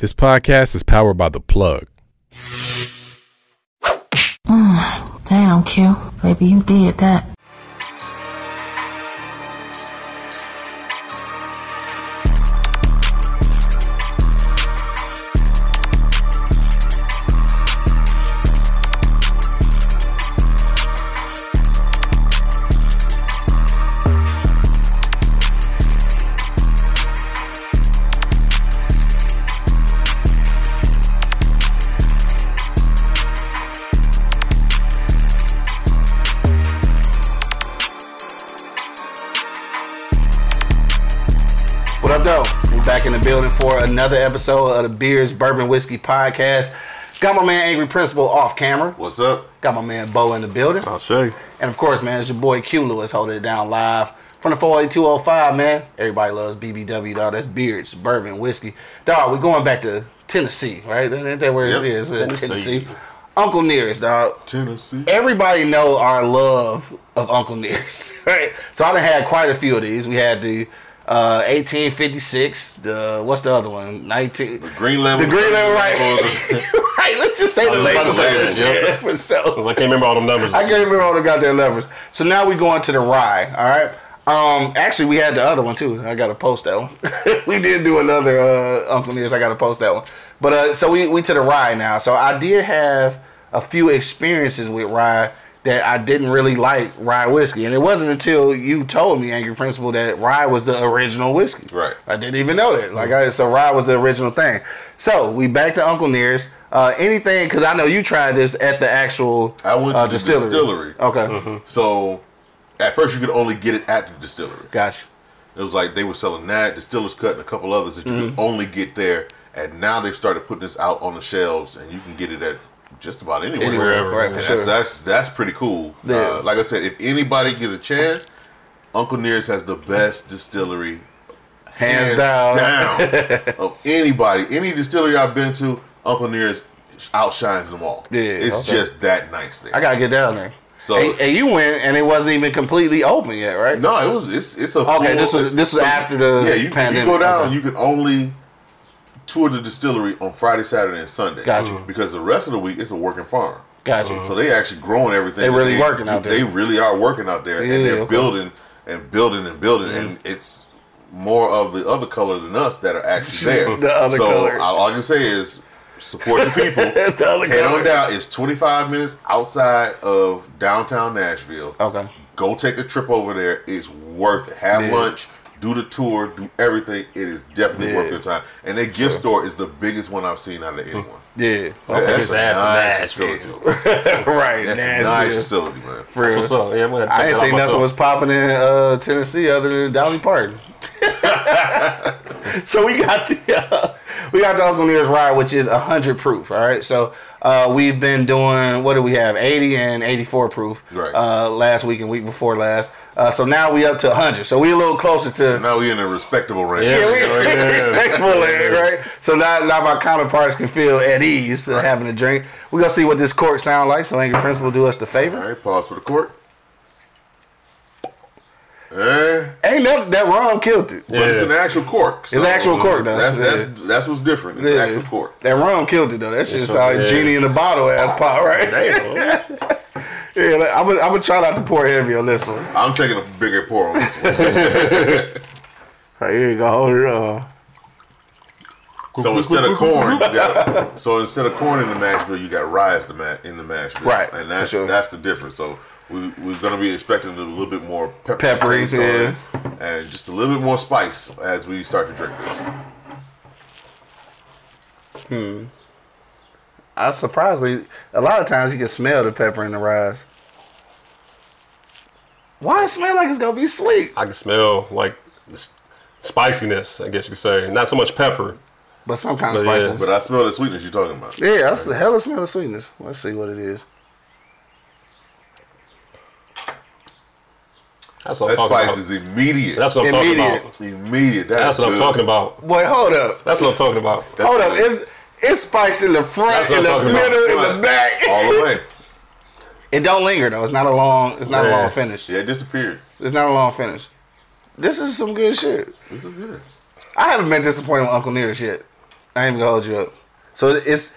This podcast is powered by The Plug. Mm, damn, Q. Baby, you did that. Back in the building for another episode of the Beards Bourbon Whiskey Podcast. Got my man Angry Principal off camera. What's up? Got my man Bo in the building. I'll show you. And of course, man, it's your boy Q Lewis holding it down live from the 48205, man. Everybody loves BBW, dog. That's Beards, Bourbon, Whiskey. Dog, we're going back to Tennessee, right? Ain't that where Yep, it is? Tennessee. Tennessee. Uncle Nearest, dog. Tennessee. Everybody know our love of Uncle Nearest, right? So I done had quite a few of these. We had the uh, 1856, the, what's the other one? 19... Green level. The green level, right? Right, let's just say the was about to labels. say that, Yeah, for sure. I can't remember all them numbers. I can't remember all the goddamn levers. So now we going to the rye. All right. Um, actually, we had the other one too. I got to post that one. we did do another uh, Uncle Nears. I got to post that one. But uh, so we we to the rye now. So I did have a few experiences with rye that I didn't really like rye whiskey, and it wasn't until you told me, Angry Principal, that rye was the original whiskey. Right. I didn't even know that. Like, I, so rye was the original thing. So we back to Uncle Nears. Uh, anything? Because I know you tried this at the actual I went to uh, the distillery. distillery. Okay. So at first you could only get it at the distillery. Gotcha. It was like they were selling that, Distiller's Cut, and a couple others that you Mm-hmm. could only get there. And now they've started putting this out on the shelves, and you can get it at just about anywhere. Anywhere, right? That's, sure. that's that's pretty cool. Yeah. Uh, like I said, if anybody gets a chance, Uncle Near's has the best distillery Hands down. down of anybody, any distillery I've been to, Uncle Near's outshines them all. Yeah, it's okay. just that nice there. I gotta get down there. So- and, and you went, and it wasn't even completely open yet, right? no, it was it's it's a Okay, full- this was- this was after the yeah. You, pandemic, you go down, okay. you can only tour the distillery on Friday, Saturday, and Sunday. Gotcha. Uh-huh. Because the rest of the week it's a working farm. Gotcha. So they actually growing everything. They that really working out there. They really are working out there, Yeah, and they're okay. building and building and building, mm-hmm. and it's more of the other color than us that are actually there. The other so color. All, all I can say is support your people. The other Head color. on down. It's 25 minutes outside of downtown Nashville. Okay. Go take a trip over there. It's worth it. Have Yeah. lunch. Do the tour. Do everything. It is definitely Yeah. worth your time. And their gift store is the biggest one I've seen out of anyone. Yeah. That's his a ass nice Nashville. facility. right. That's a nice facility, man. For That's real. what's up. Yeah, I'm gonna check I that didn't out think nothing was popping in uh, Tennessee other than Dolly Parton. so we got the uh, we got the Uncle Near's ride, which is hundred proof. All right, so uh, we've been doing what do we have? Eighty and eighty four proof. Right. Uh, last week and week before last. Uh, so now we up to hundred. So we a little closer to. Now we in a respectable range. Yeah. Yeah, we, Right respectful land, right? So now, now my counterparts can feel at ease uh, having a drink. We're gonna see what this cork sound like. So Angry Principal do us the favor. All right, pause for the court. Eh, Ain't nothing that rum killed it. but it's an actual cork. It's an actual cork, though. That's Yeah. that's that's what's different. It's Yeah. an actual cork. That rum killed it though. That shit sound like yeah. genie in the bottle ass pot, right? Damn. Yeah, like, I'm gonna I'm gonna try not to pour heavy on this one. I'm taking a bigger pour on this one. Right, here you go. Hold it on. so instead of corn, you got so instead of corn in the mash bill, you got rye as in the mash bill. Right, and that's sure. that's the difference. So we we're gonna be expecting a little bit more pepper Peppery, taste on yeah. it, and just a little bit more spice as we start to drink this. Hmm. I surprisingly, a lot of times you can smell the pepper in the rice. Why it smell like it's gonna be sweet? I can smell like the spiciness. I guess you could say, not so much pepper. But some kind of But yeah. But I smell the sweetness you're talking about. Yeah, that's the hell of smell of sweetness. Let's see what it is. That's what That I'm talking spice about. is immediate. That's what I'm Immediate. talking about. immediate. That That's is what I'm talking about. Boy, hold up. That's what I'm talking about. That's hold up. It's it's spice in the front, in the I'm about. middle, in the back. all the way. It don't linger though. It's not a long. It's not a long finish. Yeah, it disappeared. It's not a long finish. This is some good shit. This is good. I haven't been disappointed with Uncle Nearest yet. I ain't even gonna hold you up. So it's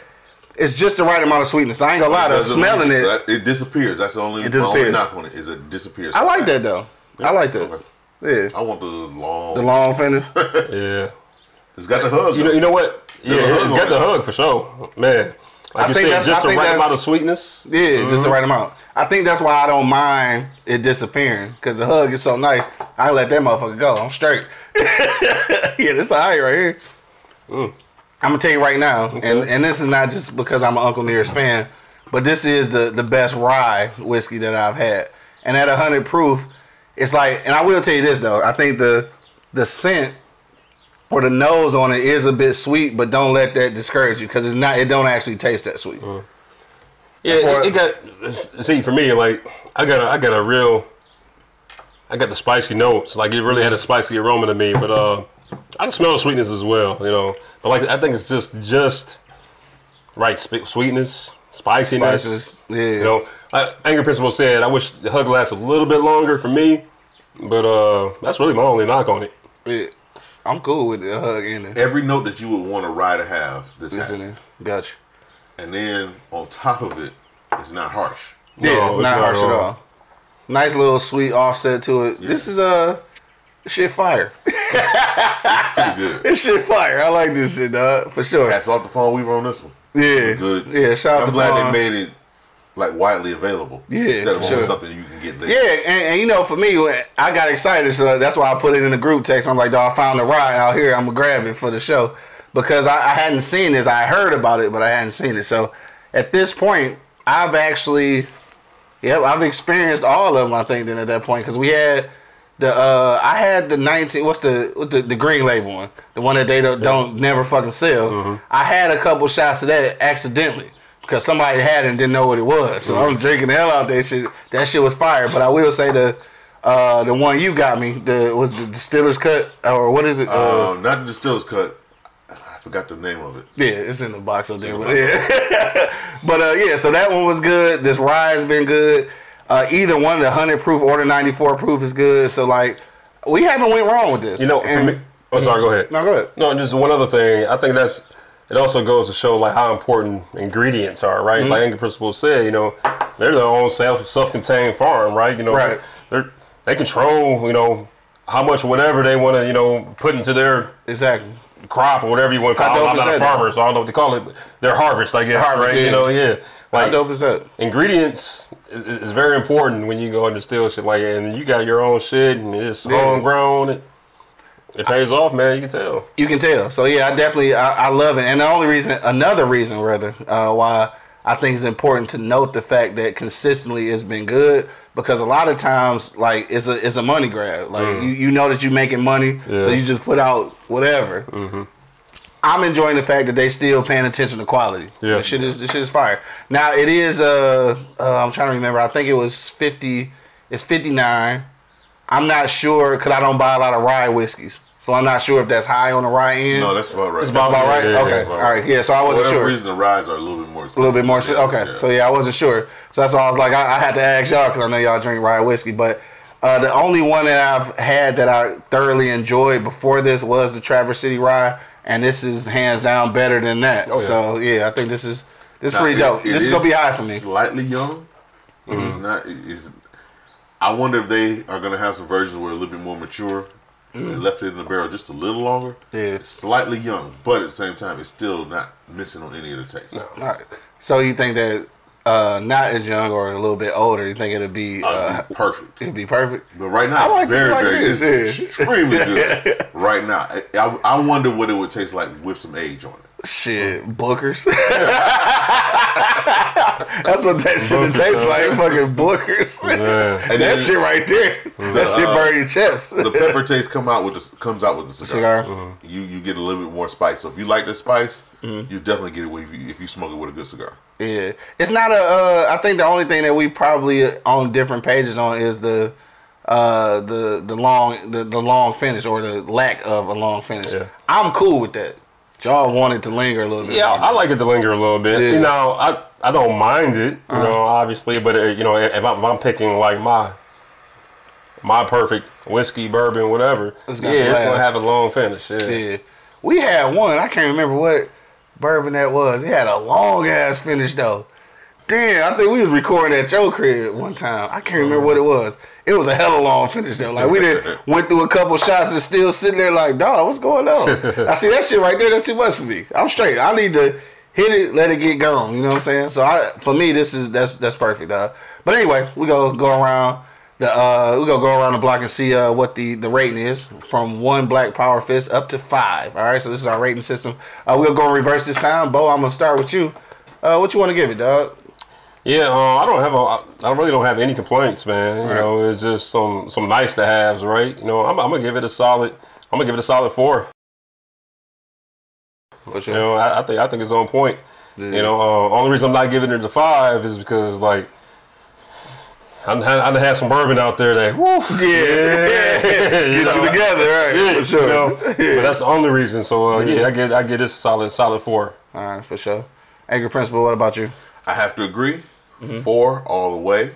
it's just the right amount of sweetness. I ain't gonna lie, though. Doesn't Smelling it, it disappears. That's the only, It disappears. knock on it. Is it disappears. I like that though. I like that. Okay. Yeah, I want the long. the long finish. Yeah. It's got the hug. You know, you know what? Yeah, There's a hug it's got the hug for sure, man. Like I you think said, that's- just I the right amount of sweetness. Yeah, just the mm-hmm. right amount. I think that's why I don't mind it disappearing because the hug is so nice. I let that motherfucker go. I'm straight. yeah, this alright right here. Mm. I'm gonna tell you right now, and and this is not just because I'm an Uncle Nearest fan, but this is the the best rye whiskey that I've had. And at hundred proof, it's like, and I will tell you this though, I think the the scent or the nose on it is a bit sweet, but don't let that discourage you because it's not. It don't actually taste that sweet. Yeah, Or- it, it got. See, for me, like I got, a, I got a real. I got the spicy notes. Like it really had a spicy aroma to me, but uh, I can smell the sweetness as well. You know, but like I think it's just just right sp- sweetness, spiciness. Spices, yeah. You know, I, Angry Principal said I wish the hug lasted a little bit longer for me, but uh, that's really my only knock on it. Yeah. I'm cool with the hug in it. Every note that you would want a rye to have, this It's has. in there. Gotcha. And then on top of it, it's not harsh. Yeah, No, it's it's not not harsh at at all. all. Nice little sweet offset to it. This is uh shit fire. Pretty good. this shit fire. I like this shit, dog. For sure. Hats off to Fawn Weaver on this one. Yeah. Good. Yeah, shout out I'm to glad Fawn. they made it like widely available. Yeah, instead of sure. something you can get there. Yeah, and, and you know, for me, I got excited, so that's why I put it in the group text. I'm like, dog, I found a ride out here. I'm gonna grab it for the show because I, I hadn't seen this. I heard about it, but I hadn't seen it. So at this point, I've actually, yep, I've experienced all of them. I think then at that point because we had the, uh I had the 19. What's the what's the, the green label one? The one that they don't, don't never fucking sell. I had a couple shots of that accidentally. Because somebody had it and didn't know what it was, so I'm drinking the hell out that shit. That shit was fire. But I will say the uh, the one you got me the was the distiller's cut or what is it? Uh, Um, not the distiller's cut. I forgot the name of it. yeah, it's in the box up there. But yeah, but uh, yeah. So that one was good. This has been good. Uh, either one, the hundred proof or the ninety four proof is good. So like, we haven't went wrong with this. You know, for And- me. Oh, sorry. Go ahead. No, go ahead. No, just one other thing. I think that's it. Also goes to show like how important ingredients are, right? Mm-hmm. Like Angry Principal said, you know, they're their own self self contained farm, right? You know, Right. they're they control, you know, how much whatever they want to, you know, put into their Exactly. crop or whatever you want to call it. I'm not a farmer, so I don't know what to call it. But their harvest, I guess, Harvest, right? yeah. You know, yeah. How Like dope is that? ingredients is, is very important when you go and distill shit like. And you got your own shit and it's Yeah. homegrown. It, pays off, man. You can tell. You can tell. So yeah, I definitely I, I love it. And the only reason, another reason rather, uh, why I think it's important to note the fact that consistently it's been good because a lot of times like it's a it's a money grab. Like Mm. you, you know that you're making money, so you just put out whatever. Mm-hmm. I'm enjoying the fact that they still paying attention to quality. Yeah. this shit is this shit is fire. Now it is uh, uh I'm trying to remember. I think it was fifty. It's fifty nine. I'm not sure because I don't buy a lot of rye whiskeys, so I'm not sure if that's high on the rye end. No, that's about right. It's That's about right. Yeah, yeah, okay, that's about all right. Yeah, so I wasn't whatever sure. reason, the ryes are a little bit more a little bit more. Spe- Yeah, okay, yeah. so yeah, I wasn't sure. So that's why I was like, I, I had to ask y'all because I know y'all drink rye whiskey. But uh, the only one that I've had that I thoroughly enjoyed before this was the Traverse City Rye, and this is hands down better than that. Oh, yeah. So yeah, I think this is this is Now, pretty it- dope. it this is gonna be high for me. Slightly young. It's Mm-hmm. not. It's. I wonder if they are going to have some versions where a little bit more mature. They left it in the barrel just a little longer. Mm. Yeah. It's slightly young, but at the same time, it's still not missing on any of the taste. Right. So you think that uh, not as young or a little bit older, you think it'll be uh, Perfect. it'd be perfect? But right now, I like very, like very, this, it's yeah. extremely good. right now, I, I, I wonder what it would taste like with some age on it. Shit, Bookers. That's what that shit tastes like. Fucking Bookers. And that shit right there. that shit uh, burn your chest. the pepper taste come out with the, comes out with the cigar. cigar. You you get a little bit more spice. So if you like the spice, Mm-hmm. you definitely get it if you, if you smoke it with a good cigar. Yeah, it's not a. Uh, I think the only thing that we probably on different pages on is the uh the the long the, the long finish or the lack of a long finish. Yeah. I'm cool with that. Y'all wanted to linger a little bit. Yeah, longer. I like it to linger a little bit. Yeah. You know, I I don't mind it. You know, obviously, but uh, you know, if I'm, if I'm picking like my my perfect whiskey, bourbon, whatever, It's yeah, it's gonna have a long finish. Yeah, Yeah. We had one. I can't remember what bourbon that was. It had a long ass finish though. Damn, I think we was recording at your crib one time. I can't remember what it was. It was a hell of a long finish though. Like we did went through a couple shots and still sitting there like, dog, what's going on? I see that shit right there. That's too much for me. I'm straight. I need to hit it, let it get going. You know what I'm saying? So I, for me, this is that's that's perfect, dog. But anyway, we go go around the uh we gonna go around the block and see uh what the the rating is from one black power fist up to five. All right, so this is our rating system. Uh, we'll go in reverse this time. Bo, I'm gonna start with you. Uh, what you want to give it, dog? Yeah, uh, I don't have a, I really don't have any complaints, man. You Right. know, it's just some some nice to haves, right? You know, I'm, I'm gonna give it a solid. I'm gonna give it a solid four. For You know, I, I think I think it's on point. You know, uh, only reason I'm not giving it a five is because like I done had, I done had some bourbon out there that woo, Yeah, get you know, together, right? yeah, for sure. You know, but that's the only reason. So uh, yeah, I get I get this solid solid four. All right, for sure. Angry Principal, what about you? I have to agree. Mm-hmm. Four all the way.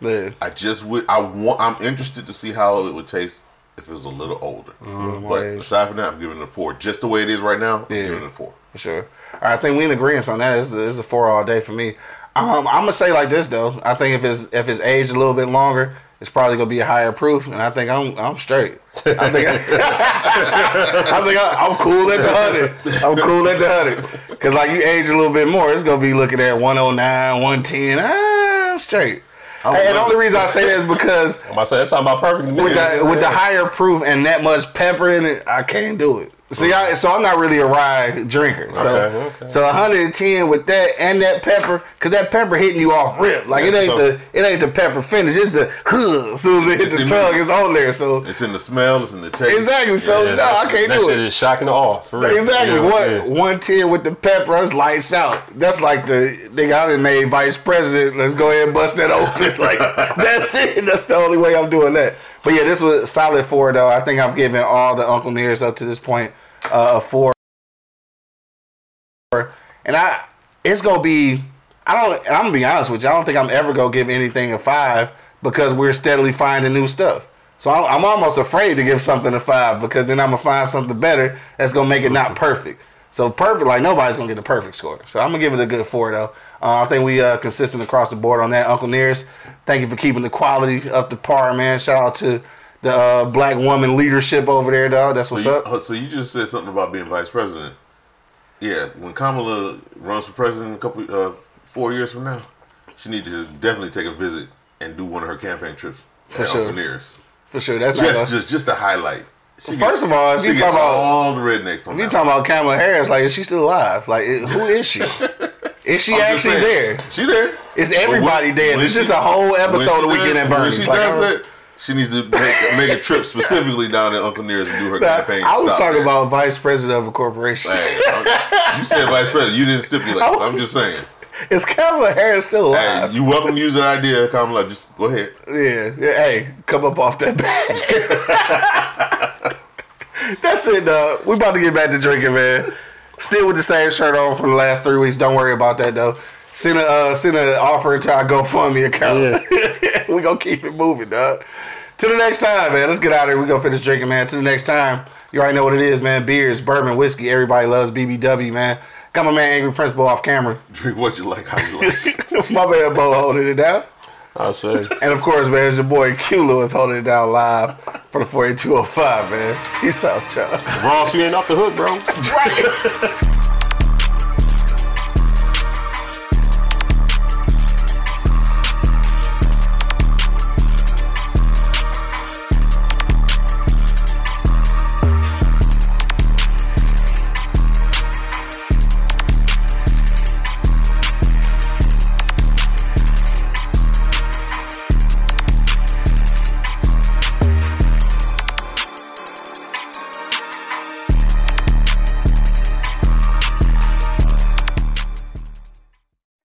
Yeah. I just would. I want. I'm interested to see how it would taste if it was a little older. more But aside from that, I'm giving it a four. Just the way it is right now, I'm Yeah. giving it a four. For sure. All right, I think we in agreement on that. It's a, it's a four all day for me. Um, I'm gonna say like this though. I think if it's if it's aged a little bit longer, it's probably gonna be a higher proof, and I think I'm I'm straight. I think I, I think I, I'm cool at the hundred. I'm cool at the hundred because like you age a little bit more, it's gonna be looking at 109, 110. Ah, I'm straight. I And the only reason I say that is because I'm about to say that's sound about perfect with the with the higher proof and that much pepper in it, I can't do it. See, I, so I'm not really a rye drinker. So, Okay, okay. so 110 with that and that pepper, cause that pepper hitting you off rip. Like it ain't So- the it ain't the pepper finish. It's the huh, as soon as it hits the tongue, the- it's on there. So It's in the smell. It's in the taste. exactly. So Yeah, no, I can't that do shit it. is shocking to all. For real. Exactly. Know, what yeah. 110 with the pepper, that's lights out. That's like the nigga I done made vice president. Let's go ahead and bust that open. like that's it. That's the only way I'm doing that. But yeah, this was solid four though. I think I've given all the Uncle Nears up to this point uh, a four. And I it's gonna be I don't I'm gonna be honest with you, I don't think I'm ever gonna give anything a five because we're steadily finding new stuff. So I'm, I'm almost afraid to give something a five because then I'm gonna find something better that's gonna make it not perfect. So perfect, like nobody's gonna get a perfect score. So I'm gonna give it a good four though. Uh, I think we uh, consistent across the board on that. Uncle Nears, thank you for keeping the quality up to par, man. Shout out to the uh, black woman leadership over there, dog. That's what's so you, up. uh, So you just said something about being vice president. Yeah, when Kamala runs for president a couple, uh, four years from now, she needs to definitely take a visit and do one of her campaign trips For sure. Nearest. For sure, that's Just, just, just to highlight. First of all, she you talk about- all the rednecks on You talking about Kamala Harris? Like, is she still alive? Like, it- who is she? Is she. I'm actually saying, there? She there. Is everybody when- there? when It's she- just a whole episode of Weekend does- at When she Like, does that, she needs to make, make a trip specifically down to Uncle Nearest and do her Nah, campaign. I was stop talking there. about vice president of a corporation. Hey, you said vice president. You didn't stipulate. so I'm just saying. Is Kamala Harris still Hey, alive? you welcome to use that idea, Kamala. Just go ahead. yeah, yeah. Hey, come up off that badge. That's it, dog. We about to get back to drinking, man. Still with the same shirt on for the last three weeks. Don't worry about that though. Send a uh, send an offer to our GoFundMe account. we gonna keep it moving, dog. To the next time, man. Let's get out of here. We gonna finish drinking, man. To the next time. You already know what it is, man. Beards, bourbon, whiskey. Everybody loves BBW, man. Got my man Angry Principal off camera. Drink what you like, how you like. my man Bo holding it down. I say. And of course, man, it's your boy Q Lewis holding it down live for the 4205, man. Peace out, y'all. Ross, you ain't off the hook, bro.